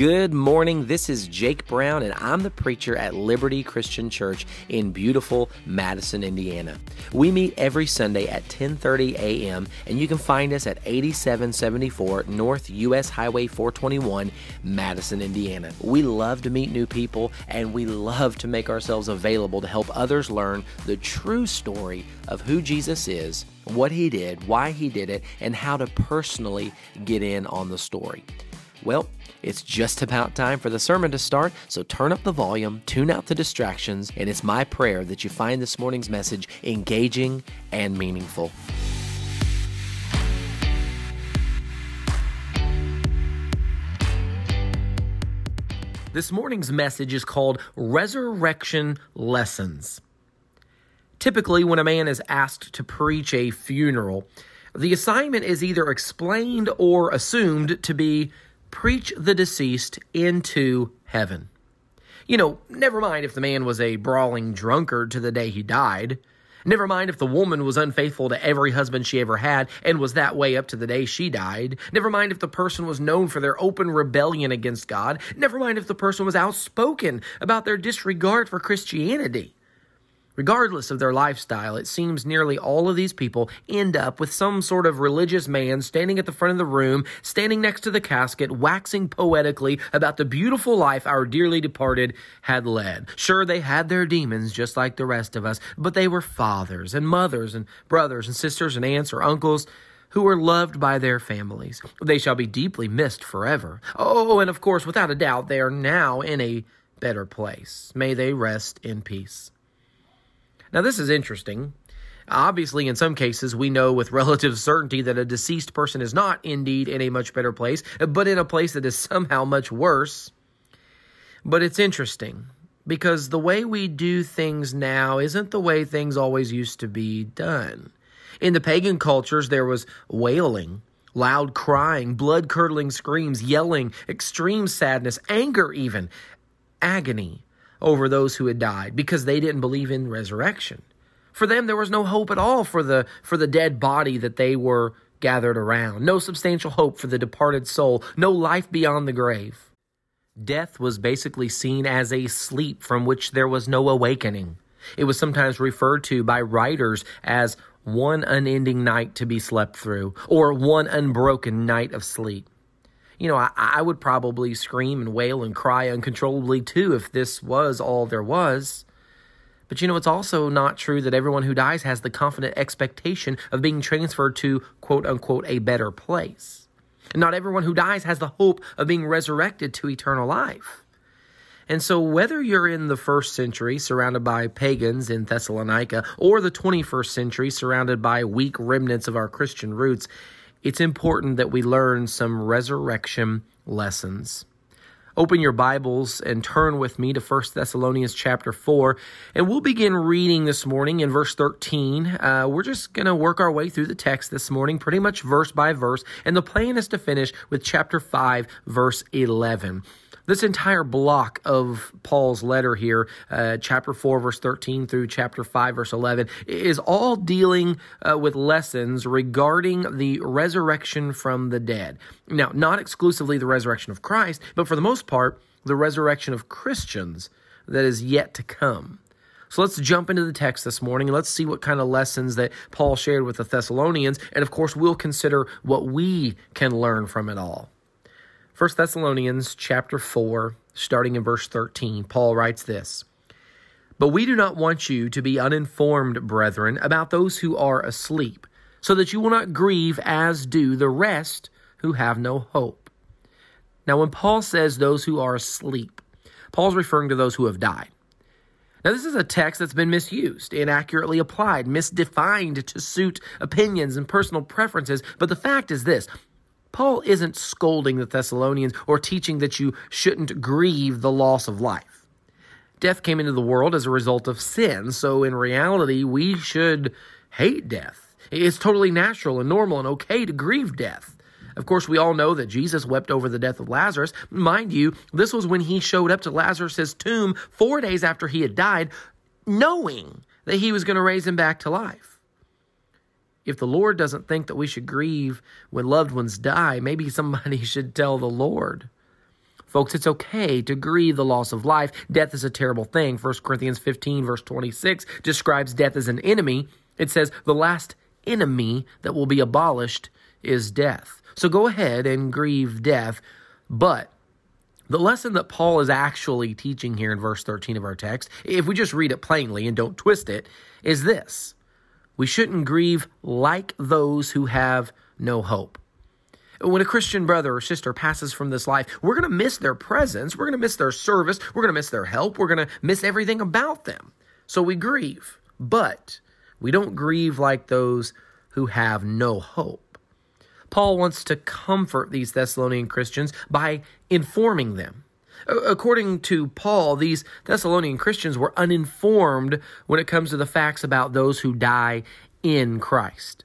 Good morning. This is Jake Brown, and I'm the preacher at Liberty Christian Church in beautiful Madison, Indiana. We meet every Sunday at 10:30 a.m., and you can find us at 8774 North US Highway 421, Madison, Indiana. We love to meet new people, and we love to make ourselves available to help others learn the true story of who Jesus is, what he did, why he did it, and how to personally get in on the story. Well, it's just about time for the sermon to start, so turn up the volume, tune out the distractions, and it's my prayer that you find this morning's message engaging and meaningful. This morning's message is called Resurrection Lessons. Typically, when a man is asked to preach a funeral, the assignment is either explained or assumed to be preach the deceased into heaven. You know, never mind if the man was a brawling drunkard to the day he died. Never mind if the woman was unfaithful to every husband she ever had and was that way up to the day she died. Never mind if the person was known for their open rebellion against God. Never mind if the person was outspoken about their disregard for Christianity. Regardless of their lifestyle, it seems nearly all of these people end up with some sort of religious man standing at the front of the room, standing next to the casket, waxing poetically about the beautiful life our dearly departed had led. Sure, they had their demons just like the rest of us, but they were fathers and mothers and brothers and sisters and aunts or uncles who were loved by their families. They shall be deeply missed forever. Oh, and of course, without a doubt, they are now in a better place. May they rest in peace. Now, this is interesting. Obviously, in some cases, we know with relative certainty that a deceased person is not indeed in a much better place, but in a place that is somehow much worse. But it's interesting because the way we do things now isn't the way things always used to be done. In the pagan cultures, there was wailing, loud crying, blood curdling screams, yelling, extreme sadness, anger, even agony over those who had died because they didn't believe in resurrection. For them there was no hope at all for the for the dead body that they were gathered around. No substantial hope for the departed soul, no life beyond the grave. Death was basically seen as a sleep from which there was no awakening. It was sometimes referred to by writers as one unending night to be slept through, or one unbroken night of sleep you know, I, I would probably scream and wail and cry uncontrollably too if this was all there was. But you know, it's also not true that everyone who dies has the confident expectation of being transferred to quote unquote a better place. And not everyone who dies has the hope of being resurrected to eternal life. And so, whether you're in the first century surrounded by pagans in Thessalonica or the 21st century surrounded by weak remnants of our Christian roots, it's important that we learn some resurrection lessons. Open your Bibles and turn with me to 1 Thessalonians chapter 4, and we'll begin reading this morning in verse 13. Uh, we're just going to work our way through the text this morning, pretty much verse by verse, and the plan is to finish with chapter 5, verse 11. This entire block of Paul's letter here, uh, chapter 4, verse 13 through chapter 5, verse 11, is all dealing uh, with lessons regarding the resurrection from the dead. Now, not exclusively the resurrection of Christ, but for the most part, the resurrection of Christians that is yet to come. So let's jump into the text this morning and let's see what kind of lessons that Paul shared with the Thessalonians. And of course, we'll consider what we can learn from it all. 1 Thessalonians chapter 4, starting in verse 13, Paul writes this But we do not want you to be uninformed, brethren, about those who are asleep, so that you will not grieve as do the rest who have no hope. Now, when Paul says those who are asleep, Paul's referring to those who have died. Now, this is a text that's been misused, inaccurately applied, misdefined to suit opinions and personal preferences. But the fact is this Paul isn't scolding the Thessalonians or teaching that you shouldn't grieve the loss of life. Death came into the world as a result of sin, so in reality, we should hate death. It's totally natural and normal and okay to grieve death. Of course, we all know that Jesus wept over the death of Lazarus. Mind you, this was when he showed up to Lazarus' tomb four days after he had died, knowing that he was going to raise him back to life. If the Lord doesn't think that we should grieve when loved ones die, maybe somebody should tell the Lord. Folks, it's okay to grieve the loss of life. Death is a terrible thing. 1 Corinthians 15, verse 26, describes death as an enemy. It says, The last enemy that will be abolished is death. So go ahead and grieve death. But the lesson that Paul is actually teaching here in verse 13 of our text, if we just read it plainly and don't twist it, is this We shouldn't grieve like those who have no hope. When a Christian brother or sister passes from this life, we're going to miss their presence. We're going to miss their service. We're going to miss their help. We're going to miss everything about them. So we grieve. But we don't grieve like those who have no hope. Paul wants to comfort these Thessalonian Christians by informing them. According to Paul, these Thessalonian Christians were uninformed when it comes to the facts about those who die in Christ.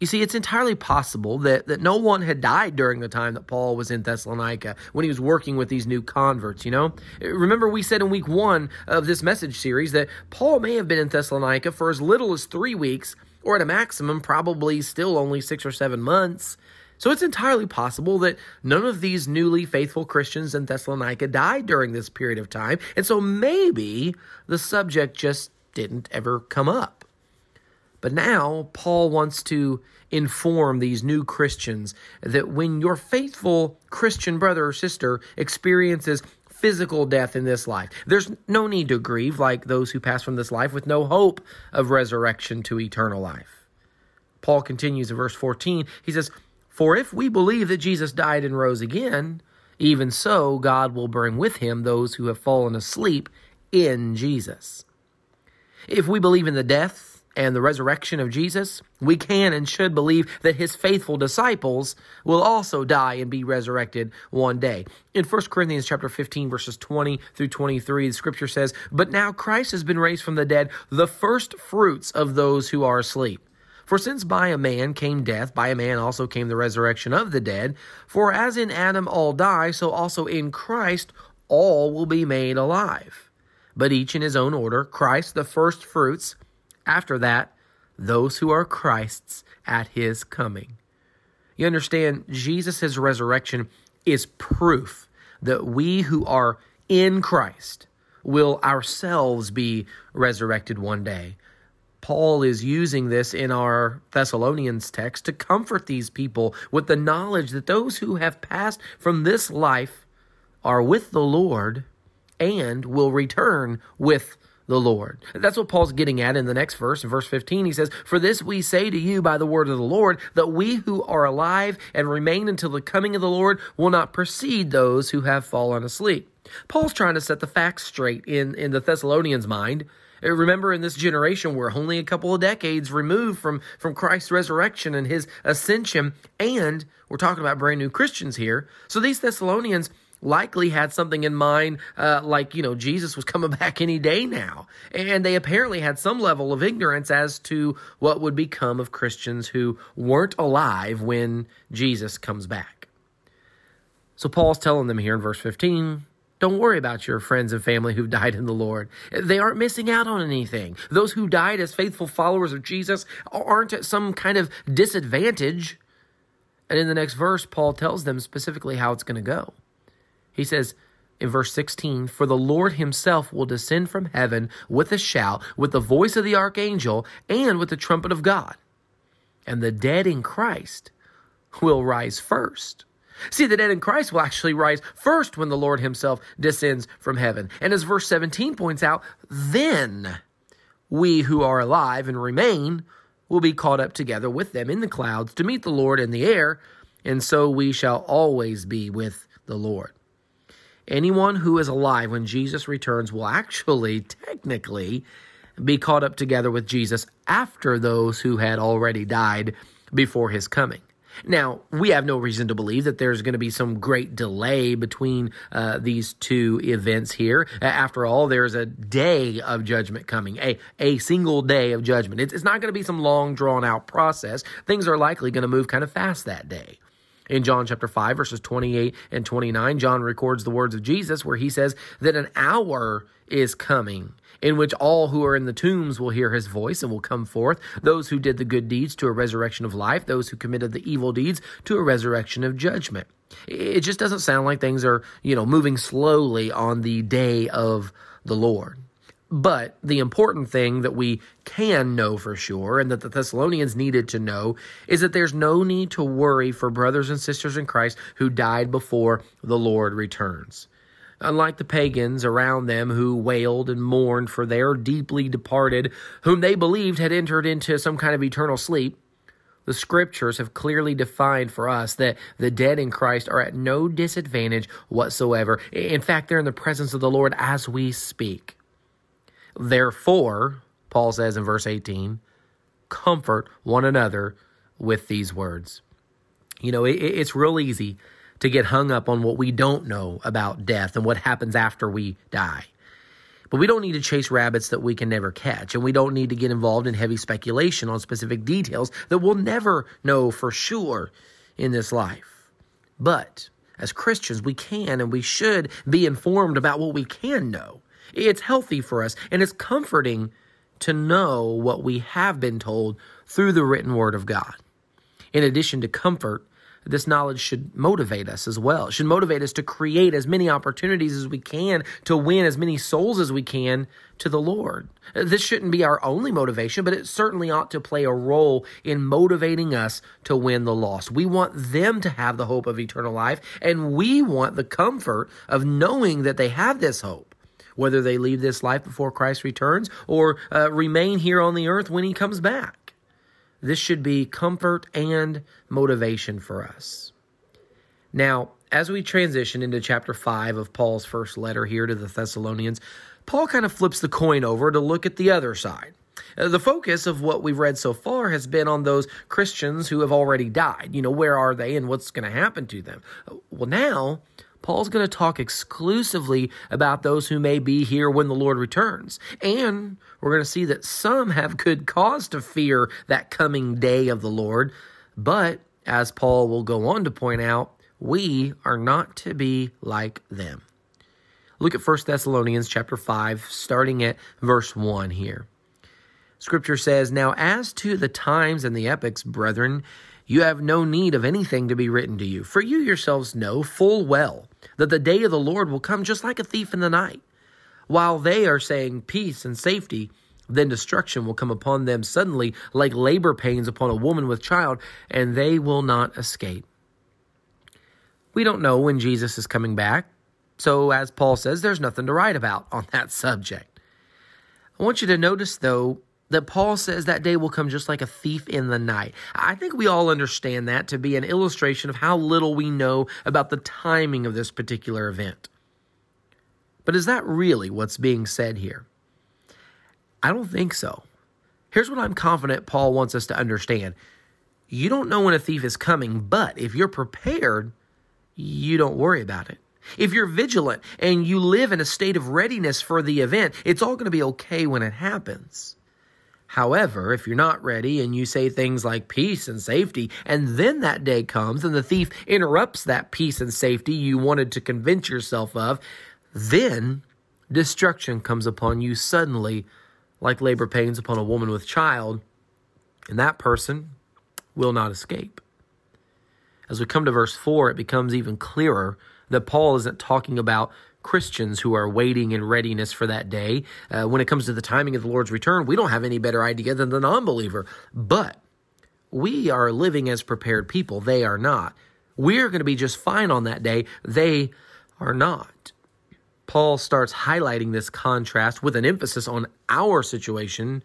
You see, it's entirely possible that, that no one had died during the time that Paul was in Thessalonica when he was working with these new converts, you know? Remember, we said in week one of this message series that Paul may have been in Thessalonica for as little as three weeks, or at a maximum, probably still only six or seven months. So it's entirely possible that none of these newly faithful Christians in Thessalonica died during this period of time, and so maybe the subject just didn't ever come up. But now Paul wants to inform these new Christians that when your faithful Christian brother or sister experiences physical death in this life, there's no need to grieve like those who pass from this life with no hope of resurrection to eternal life. Paul continues in verse 14. He says, For if we believe that Jesus died and rose again, even so God will bring with him those who have fallen asleep in Jesus. If we believe in the death, and the resurrection of Jesus, we can and should believe that his faithful disciples will also die and be resurrected one day. In 1 Corinthians chapter 15 verses 20 through 23, the scripture says, "But now Christ has been raised from the dead, the first fruits of those who are asleep." For since by a man came death, by a man also came the resurrection of the dead. For as in Adam all die, so also in Christ all will be made alive. But each in his own order Christ the first fruits, after that, those who are Christ's at his coming. You understand, Jesus' resurrection is proof that we who are in Christ will ourselves be resurrected one day. Paul is using this in our Thessalonians text to comfort these people with the knowledge that those who have passed from this life are with the Lord and will return with the Lord. That's what Paul's getting at in the next verse. In verse 15, he says, For this we say to you by the word of the Lord, that we who are alive and remain until the coming of the Lord will not precede those who have fallen asleep. Paul's trying to set the facts straight in, in the Thessalonians' mind. Uh, remember, in this generation, we're only a couple of decades removed from, from Christ's resurrection and his ascension, and we're talking about brand new Christians here. So these Thessalonians, likely had something in mind, uh, like, you know, Jesus was coming back any day now. And they apparently had some level of ignorance as to what would become of Christians who weren't alive when Jesus comes back. So Paul's telling them here in verse 15 don't worry about your friends and family who've died in the Lord. They aren't missing out on anything. Those who died as faithful followers of Jesus aren't at some kind of disadvantage. And in the next verse, Paul tells them specifically how it's going to go. He says in verse 16, For the Lord himself will descend from heaven with a shout, with the voice of the archangel, and with the trumpet of God. And the dead in Christ will rise first. See, the dead in Christ will actually rise first when the Lord himself descends from heaven. And as verse 17 points out, then we who are alive and remain will be caught up together with them in the clouds to meet the Lord in the air, and so we shall always be with the Lord. Anyone who is alive when Jesus returns will actually, technically, be caught up together with Jesus after those who had already died before his coming. Now, we have no reason to believe that there's going to be some great delay between uh, these two events here. After all, there's a day of judgment coming, a, a single day of judgment. It's, it's not going to be some long, drawn out process. Things are likely going to move kind of fast that day. In John chapter 5, verses 28 and 29, John records the words of Jesus where he says that an hour is coming in which all who are in the tombs will hear his voice and will come forth, those who did the good deeds to a resurrection of life, those who committed the evil deeds to a resurrection of judgment. It just doesn't sound like things are, you know, moving slowly on the day of the Lord. But the important thing that we can know for sure, and that the Thessalonians needed to know, is that there's no need to worry for brothers and sisters in Christ who died before the Lord returns. Unlike the pagans around them who wailed and mourned for their deeply departed, whom they believed had entered into some kind of eternal sleep, the scriptures have clearly defined for us that the dead in Christ are at no disadvantage whatsoever. In fact, they're in the presence of the Lord as we speak. Therefore, Paul says in verse 18, comfort one another with these words. You know, it, it's real easy to get hung up on what we don't know about death and what happens after we die. But we don't need to chase rabbits that we can never catch, and we don't need to get involved in heavy speculation on specific details that we'll never know for sure in this life. But as Christians, we can and we should be informed about what we can know. It's healthy for us, and it's comforting to know what we have been told through the written word of God. In addition to comfort, this knowledge should motivate us as well. It should motivate us to create as many opportunities as we can to win as many souls as we can to the Lord. This shouldn't be our only motivation, but it certainly ought to play a role in motivating us to win the lost. We want them to have the hope of eternal life, and we want the comfort of knowing that they have this hope whether they leave this life before Christ returns or uh, remain here on the earth when he comes back. This should be comfort and motivation for us. Now, as we transition into chapter 5 of Paul's first letter here to the Thessalonians, Paul kind of flips the coin over to look at the other side. Uh, the focus of what we've read so far has been on those Christians who have already died. You know, where are they and what's going to happen to them? Uh, well, now Paul's going to talk exclusively about those who may be here when the Lord returns. And we're going to see that some have good cause to fear that coming day of the Lord. But as Paul will go on to point out, we are not to be like them. Look at 1 Thessalonians chapter 5 starting at verse 1 here. Scripture says, "Now as to the times and the epochs, brethren, you have no need of anything to be written to you, for you yourselves know full well that the day of the Lord will come just like a thief in the night. While they are saying peace and safety, then destruction will come upon them suddenly, like labor pains upon a woman with child, and they will not escape. We don't know when Jesus is coming back, so as Paul says, there's nothing to write about on that subject. I want you to notice, though, that Paul says that day will come just like a thief in the night. I think we all understand that to be an illustration of how little we know about the timing of this particular event. But is that really what's being said here? I don't think so. Here's what I'm confident Paul wants us to understand you don't know when a thief is coming, but if you're prepared, you don't worry about it. If you're vigilant and you live in a state of readiness for the event, it's all going to be okay when it happens. However, if you're not ready and you say things like peace and safety, and then that day comes and the thief interrupts that peace and safety you wanted to convince yourself of, then destruction comes upon you suddenly, like labor pains upon a woman with child, and that person will not escape. As we come to verse 4, it becomes even clearer that Paul isn't talking about Christians who are waiting in readiness for that day. Uh, when it comes to the timing of the Lord's return, we don't have any better idea than the non believer. But we are living as prepared people. They are not. We're going to be just fine on that day. They are not. Paul starts highlighting this contrast with an emphasis on our situation,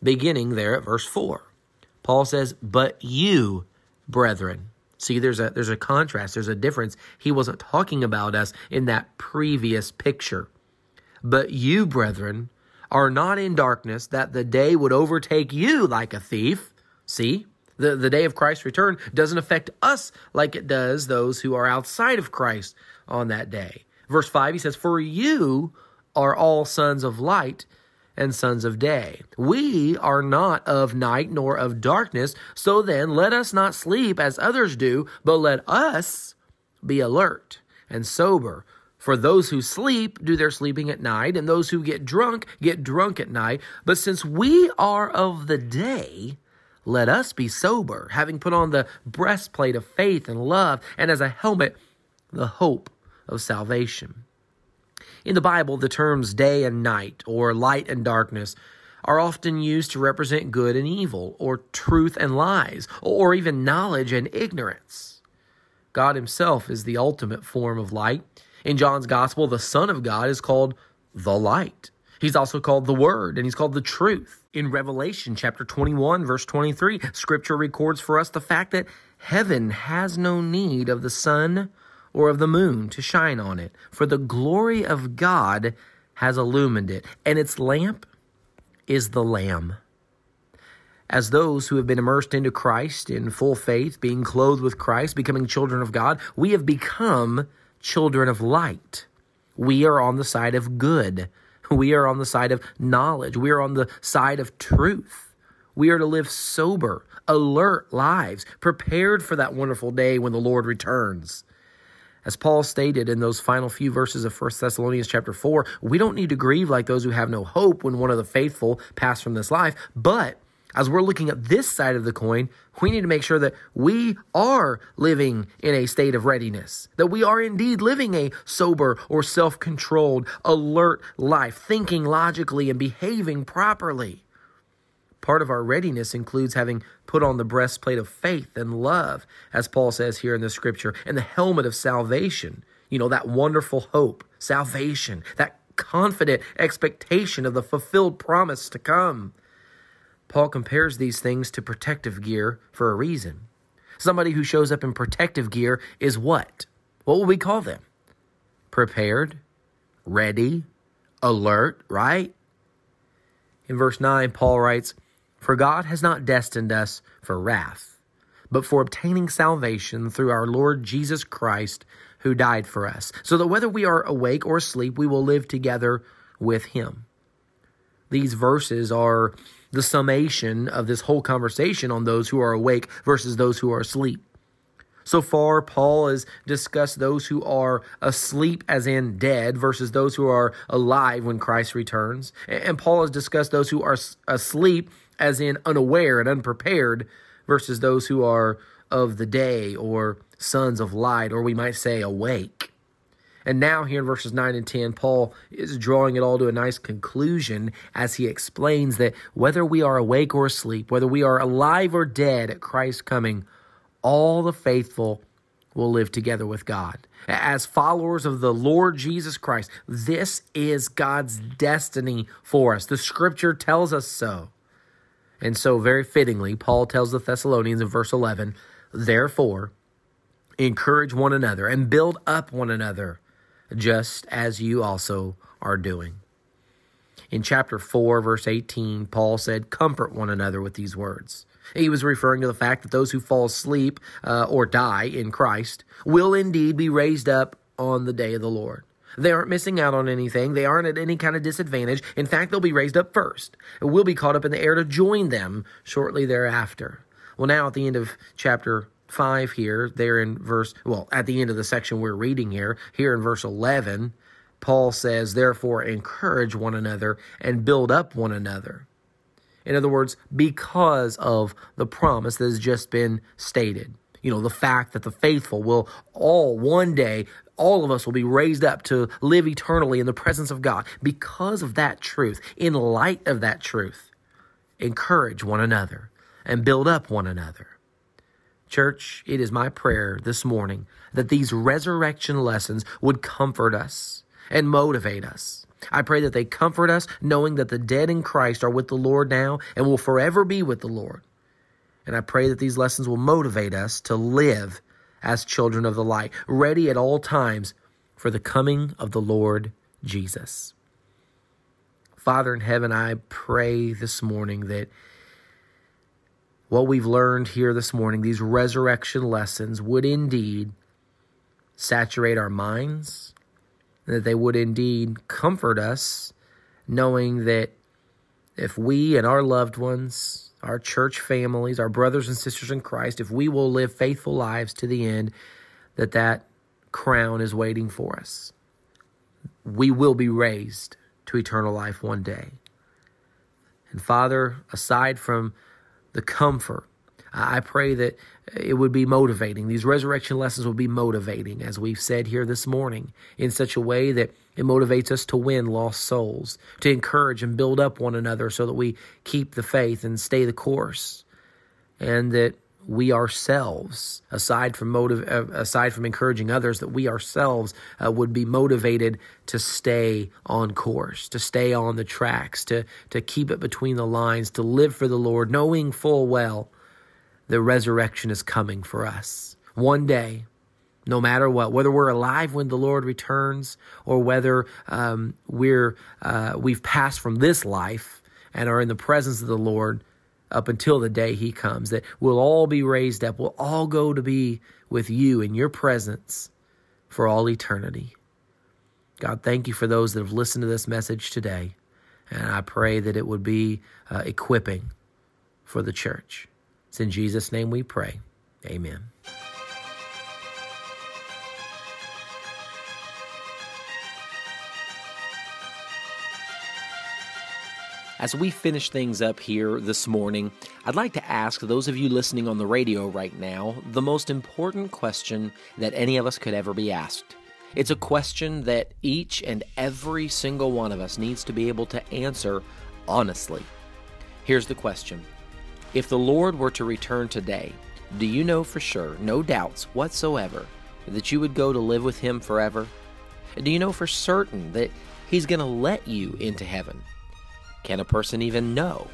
beginning there at verse 4. Paul says, But you, brethren, See, there's a there's a contrast, there's a difference. He wasn't talking about us in that previous picture. But you, brethren, are not in darkness that the day would overtake you like a thief. See? The, the day of Christ's return doesn't affect us like it does those who are outside of Christ on that day. Verse 5, he says, For you are all sons of light and sons of day. We are not of night nor of darkness. So then, let us not sleep as others do, but let us be alert and sober. For those who sleep do their sleeping at night, and those who get drunk get drunk at night. But since we are of the day, let us be sober, having put on the breastplate of faith and love, and as a helmet, the hope of salvation. In the Bible, the terms day and night, or light and darkness, are often used to represent good and evil, or truth and lies, or even knowledge and ignorance. God Himself is the ultimate form of light. In John's Gospel, the Son of God is called the light. He's also called the Word, and he's called the truth. In Revelation chapter 21, verse 23, Scripture records for us the fact that heaven has no need of the sun or of the moon to shine on it, for the glory of God has illumined it, and its lamp is the Lamb. As those who have been immersed into Christ in full faith, being clothed with Christ, becoming children of God, we have become children of light. We are on the side of good. We are on the side of knowledge. We are on the side of truth. We are to live sober, alert lives, prepared for that wonderful day when the Lord returns. As Paul stated in those final few verses of 1 Thessalonians chapter 4, we don't need to grieve like those who have no hope when one of the faithful pass from this life, but as we're looking at this side of the coin, we need to make sure that we are living in a state of readiness, that we are indeed living a sober or self controlled, alert life, thinking logically and behaving properly. Part of our readiness includes having put on the breastplate of faith and love, as Paul says here in the scripture, and the helmet of salvation. You know, that wonderful hope, salvation, that confident expectation of the fulfilled promise to come. Paul compares these things to protective gear for a reason. Somebody who shows up in protective gear is what? What will we call them? Prepared, ready, alert, right? In verse 9, Paul writes, for God has not destined us for wrath, but for obtaining salvation through our Lord Jesus Christ, who died for us, so that whether we are awake or asleep, we will live together with him. These verses are the summation of this whole conversation on those who are awake versus those who are asleep. So far, Paul has discussed those who are asleep, as in dead, versus those who are alive when Christ returns. And Paul has discussed those who are asleep, as in unaware and unprepared, versus those who are of the day or sons of light, or we might say awake. And now, here in verses 9 and 10, Paul is drawing it all to a nice conclusion as he explains that whether we are awake or asleep, whether we are alive or dead at Christ's coming, all the faithful will live together with God. As followers of the Lord Jesus Christ, this is God's destiny for us. The scripture tells us so. And so, very fittingly, Paul tells the Thessalonians in verse 11, Therefore, encourage one another and build up one another, just as you also are doing. In chapter 4, verse 18, Paul said, Comfort one another with these words. He was referring to the fact that those who fall asleep uh, or die in Christ will indeed be raised up on the day of the Lord. They aren't missing out on anything. They aren't at any kind of disadvantage. In fact, they'll be raised up first. We'll be caught up in the air to join them shortly thereafter. Well, now at the end of chapter 5 here, there in verse, well, at the end of the section we're reading here, here in verse 11, Paul says, Therefore, encourage one another and build up one another. In other words, because of the promise that has just been stated. You know, the fact that the faithful will all one day, all of us will be raised up to live eternally in the presence of God. Because of that truth, in light of that truth, encourage one another and build up one another. Church, it is my prayer this morning that these resurrection lessons would comfort us and motivate us I pray that they comfort us, knowing that the dead in Christ are with the Lord now and will forever be with the Lord. And I pray that these lessons will motivate us to live as children of the light, ready at all times for the coming of the Lord Jesus. Father in heaven, I pray this morning that what we've learned here this morning, these resurrection lessons, would indeed saturate our minds, that they would indeed comfort us, knowing that if we and our loved ones, our church families, our brothers and sisters in Christ, if we will live faithful lives to the end, that that crown is waiting for us. We will be raised to eternal life one day. And Father, aside from the comfort I pray that it would be motivating. These resurrection lessons will be motivating, as we've said here this morning, in such a way that it motivates us to win lost souls, to encourage and build up one another so that we keep the faith and stay the course, and that we ourselves, aside from motive, uh, aside from encouraging others, that we ourselves uh, would be motivated to stay on course, to stay on the tracks, to to keep it between the lines, to live for the Lord, knowing full well the resurrection is coming for us one day. No matter what, whether we're alive when the Lord returns, or whether um, we're uh, we've passed from this life and are in the presence of the Lord, up until the day he comes, that we'll all be raised up. We'll all go to be with you in your presence for all eternity. God, thank you for those that have listened to this message today. And I pray that it would be uh, equipping for the church. It's in Jesus' name we pray. Amen. As we finish things up here this morning, I'd like to ask those of you listening on the radio right now the most important question that any of us could ever be asked. It's a question that each and every single one of us needs to be able to answer honestly. Here's the question If the Lord were to return today, do you know for sure, no doubts whatsoever, that you would go to live with Him forever? Do you know for certain that He's going to let you into heaven? Can a person even know?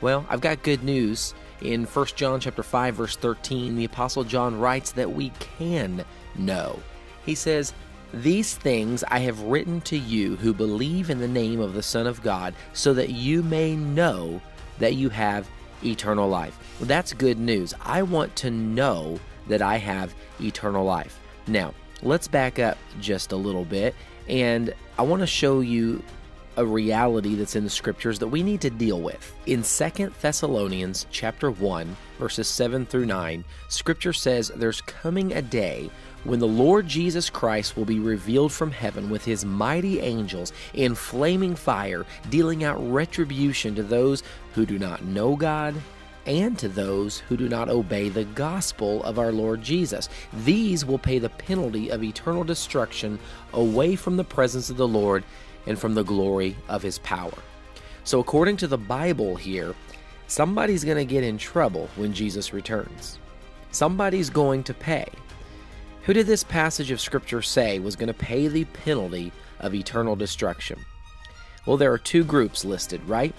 Well, I've got good news. In 1 John chapter 5 verse 13, the apostle John writes that we can know. He says, "These things I have written to you who believe in the name of the Son of God, so that you may know that you have eternal life." Well, that's good news. I want to know that I have eternal life. Now, let's back up just a little bit and I want to show you a reality that's in the scriptures that we need to deal with. In Second Thessalonians chapter 1, verses 7 through 9, scripture says there's coming a day when the Lord Jesus Christ will be revealed from heaven with his mighty angels in flaming fire, dealing out retribution to those who do not know God and to those who do not obey the gospel of our Lord Jesus. These will pay the penalty of eternal destruction away from the presence of the Lord and from the glory of his power. So, according to the Bible here, somebody's going to get in trouble when Jesus returns. Somebody's going to pay. Who did this passage of Scripture say was going to pay the penalty of eternal destruction? Well, there are two groups listed, right?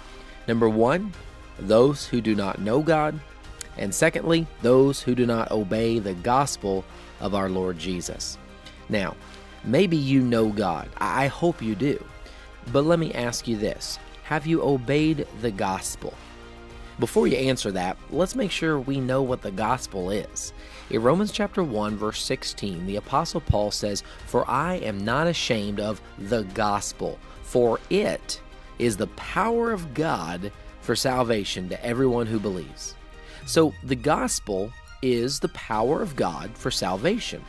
Number one, those who do not know God, and secondly, those who do not obey the gospel of our Lord Jesus. Now, maybe you know God. I hope you do. But let me ask you this Have you obeyed the gospel? Before you answer that, let's make sure we know what the gospel is. In Romans chapter 1 verse 16, the apostle Paul says, "For I am not ashamed of the gospel, for it is the power of God for salvation to everyone who believes." So, the gospel is the power of God for salvation.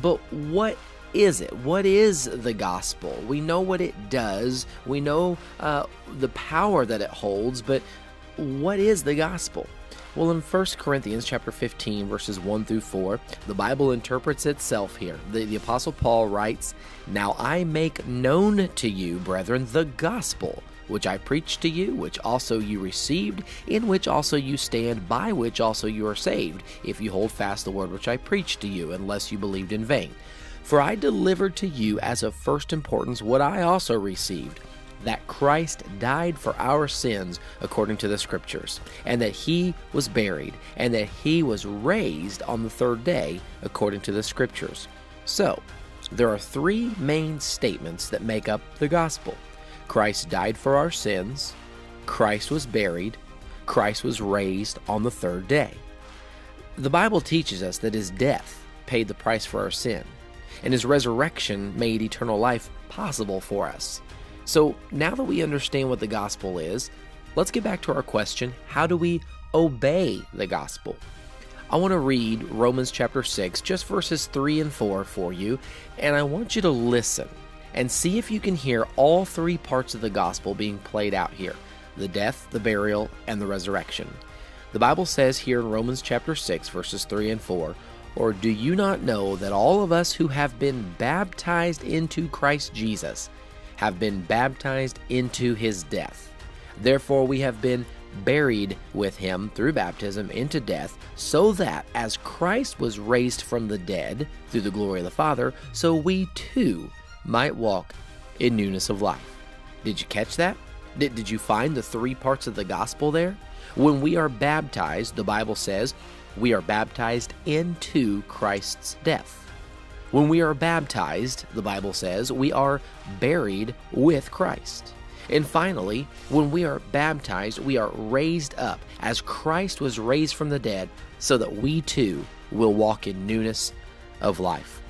But what is it? What is the gospel? We know what it does, we know uh, the power that it holds, but what is the gospel? Well, in 1 Corinthians chapter 15, verses 1 through 4, the Bible interprets itself here. The, the Apostle Paul writes, Now I make known to you, brethren, the gospel which I preached to you, which also you received, in which also you stand, by which also you are saved, if you hold fast the word which I preached to you, unless you believed in vain. For I delivered to you as of first importance what I also received that Christ died for our sins according to the Scriptures, and that he was buried, and that he was raised on the third day according to the Scriptures. So, there are three main statements that make up the gospel Christ died for our sins, Christ was buried, Christ was raised on the third day. The Bible teaches us that his death paid the price for our sin and his resurrection made eternal life possible for us. So now that we understand what the gospel is, let's get back to our question how do we obey the gospel? I want to read Romans chapter 6, just verses 3 and 4 for you, and I want you to listen and see if you can hear all three parts of the gospel being played out here the death, the burial, and the resurrection. The Bible says here in Romans chapter 6, verses 3 and 4, Or do you not know that all of us who have been baptized into Christ Jesus have been baptized into his death? Therefore, we have been buried with him through baptism into death, so that as Christ was raised from the dead through the glory of the Father, so we too might walk in newness of life. Did you catch that? Did, did you find the three parts of the gospel there? When we are baptized, the Bible says, we are baptized into Christ's death. When we are baptized, the Bible says, we are buried with Christ. And finally, when we are baptized, we are raised up as Christ was raised from the dead, so that we too will walk in newness of life.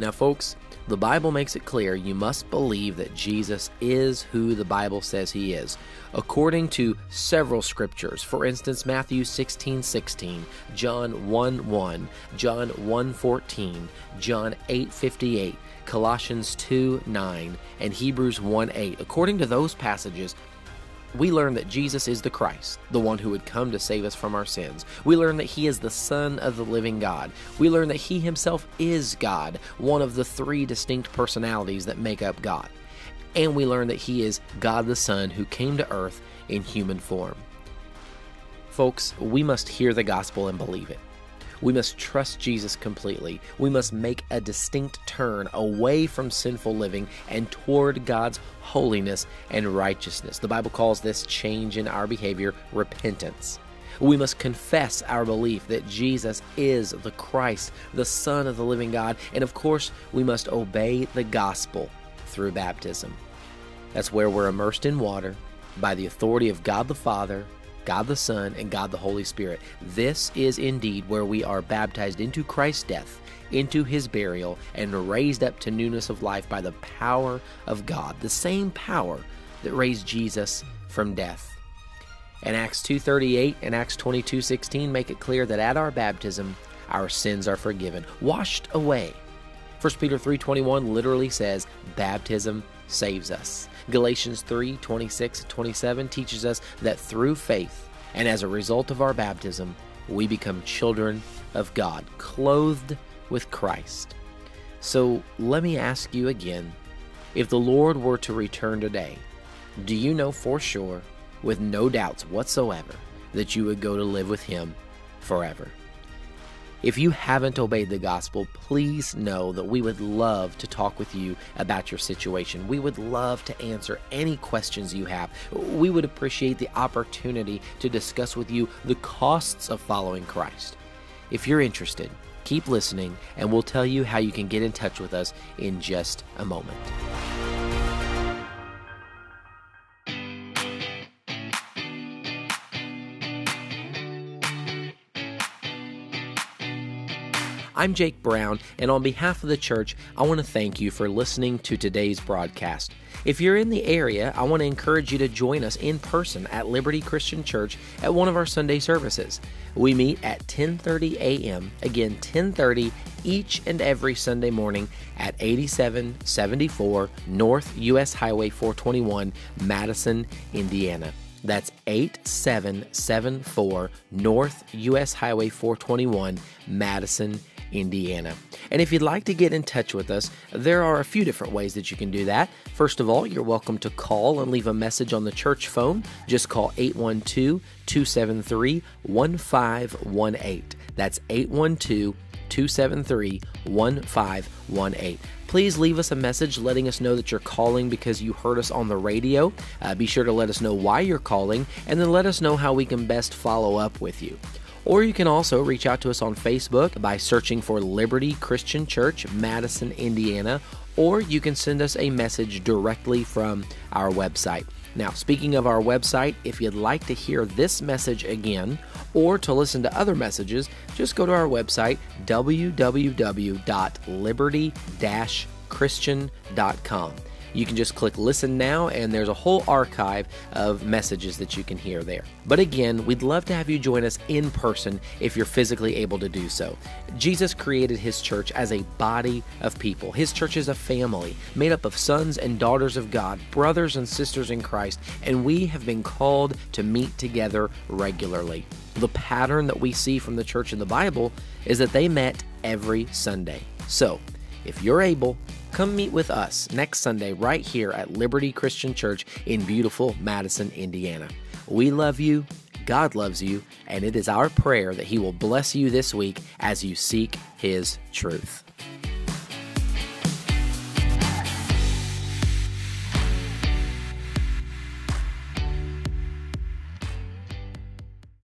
Now, folks, the Bible makes it clear you must believe that Jesus is who the Bible says he is. According to several scriptures, for instance, Matthew 16 16, John 1 1, John 1 14, John 8 58, Colossians 2 9, and Hebrews 1 8. According to those passages, we learn that Jesus is the Christ, the one who would come to save us from our sins. We learn that he is the Son of the living God. We learn that he himself is God, one of the three distinct personalities that make up God. And we learn that he is God the Son who came to earth in human form. Folks, we must hear the gospel and believe it. We must trust Jesus completely. We must make a distinct turn away from sinful living and toward God's holiness and righteousness. The Bible calls this change in our behavior repentance. We must confess our belief that Jesus is the Christ, the Son of the living God, and of course, we must obey the gospel through baptism. That's where we're immersed in water by the authority of God the Father God the Son, and God the Holy Spirit. This is indeed where we are baptized into Christ's death, into his burial, and raised up to newness of life by the power of God, the same power that raised Jesus from death. And Acts 2:38 and Acts 22:16 make it clear that at our baptism our sins are forgiven, washed away. 1 Peter 3:21 literally says baptism saves us. Galatians 3 26 27 teaches us that through faith and as a result of our baptism, we become children of God, clothed with Christ. So let me ask you again if the Lord were to return today, do you know for sure, with no doubts whatsoever, that you would go to live with Him forever? If you haven't obeyed the gospel, please know that we would love to talk with you about your situation. We would love to answer any questions you have. We would appreciate the opportunity to discuss with you the costs of following Christ. If you're interested, keep listening, and we'll tell you how you can get in touch with us in just a moment. I'm Jake Brown, and on behalf of the church, I want to thank you for listening to today's broadcast. If you're in the area, I want to encourage you to join us in person at Liberty Christian Church at one of our Sunday services. We meet at 10:30 a.m. again 10:30 each and every Sunday morning at 8774 North US Highway 421, Madison, Indiana. That's 8774 North US Highway 421, Madison, Indiana. And if you'd like to get in touch with us, there are a few different ways that you can do that. First of all, you're welcome to call and leave a message on the church phone. Just call 812 273 1518. That's 812 273 1518 please leave us a message letting us know that you're calling because you heard us on the radio. Uh, be sure to let us know why you're calling and then let us know how we can best follow up with you. Or you can also reach out to us on Facebook by searching for Liberty Christian Church, Madison, Indiana, or you can send us a message directly from our website. Now, speaking of our website, if you'd like to hear this message again or to listen to other messages, just go to our website, www.liberty-christian.com. you can just click listen now, and there's a whole archive of messages that you can hear there. But again, we'd love to have you join us in person if you're physically able to do so. Jesus created his church as a body of people. His church is a family made up of sons and daughters of God, brothers and sisters in Christ, and we have been called to meet together regularly. The pattern that we see from the church in the Bible is that they met every Sunday. So, if you're able, come meet with us next Sunday right here at Liberty Christian Church in beautiful Madison, Indiana. We love you, God loves you, and it is our prayer that He will bless you this week as you seek His truth.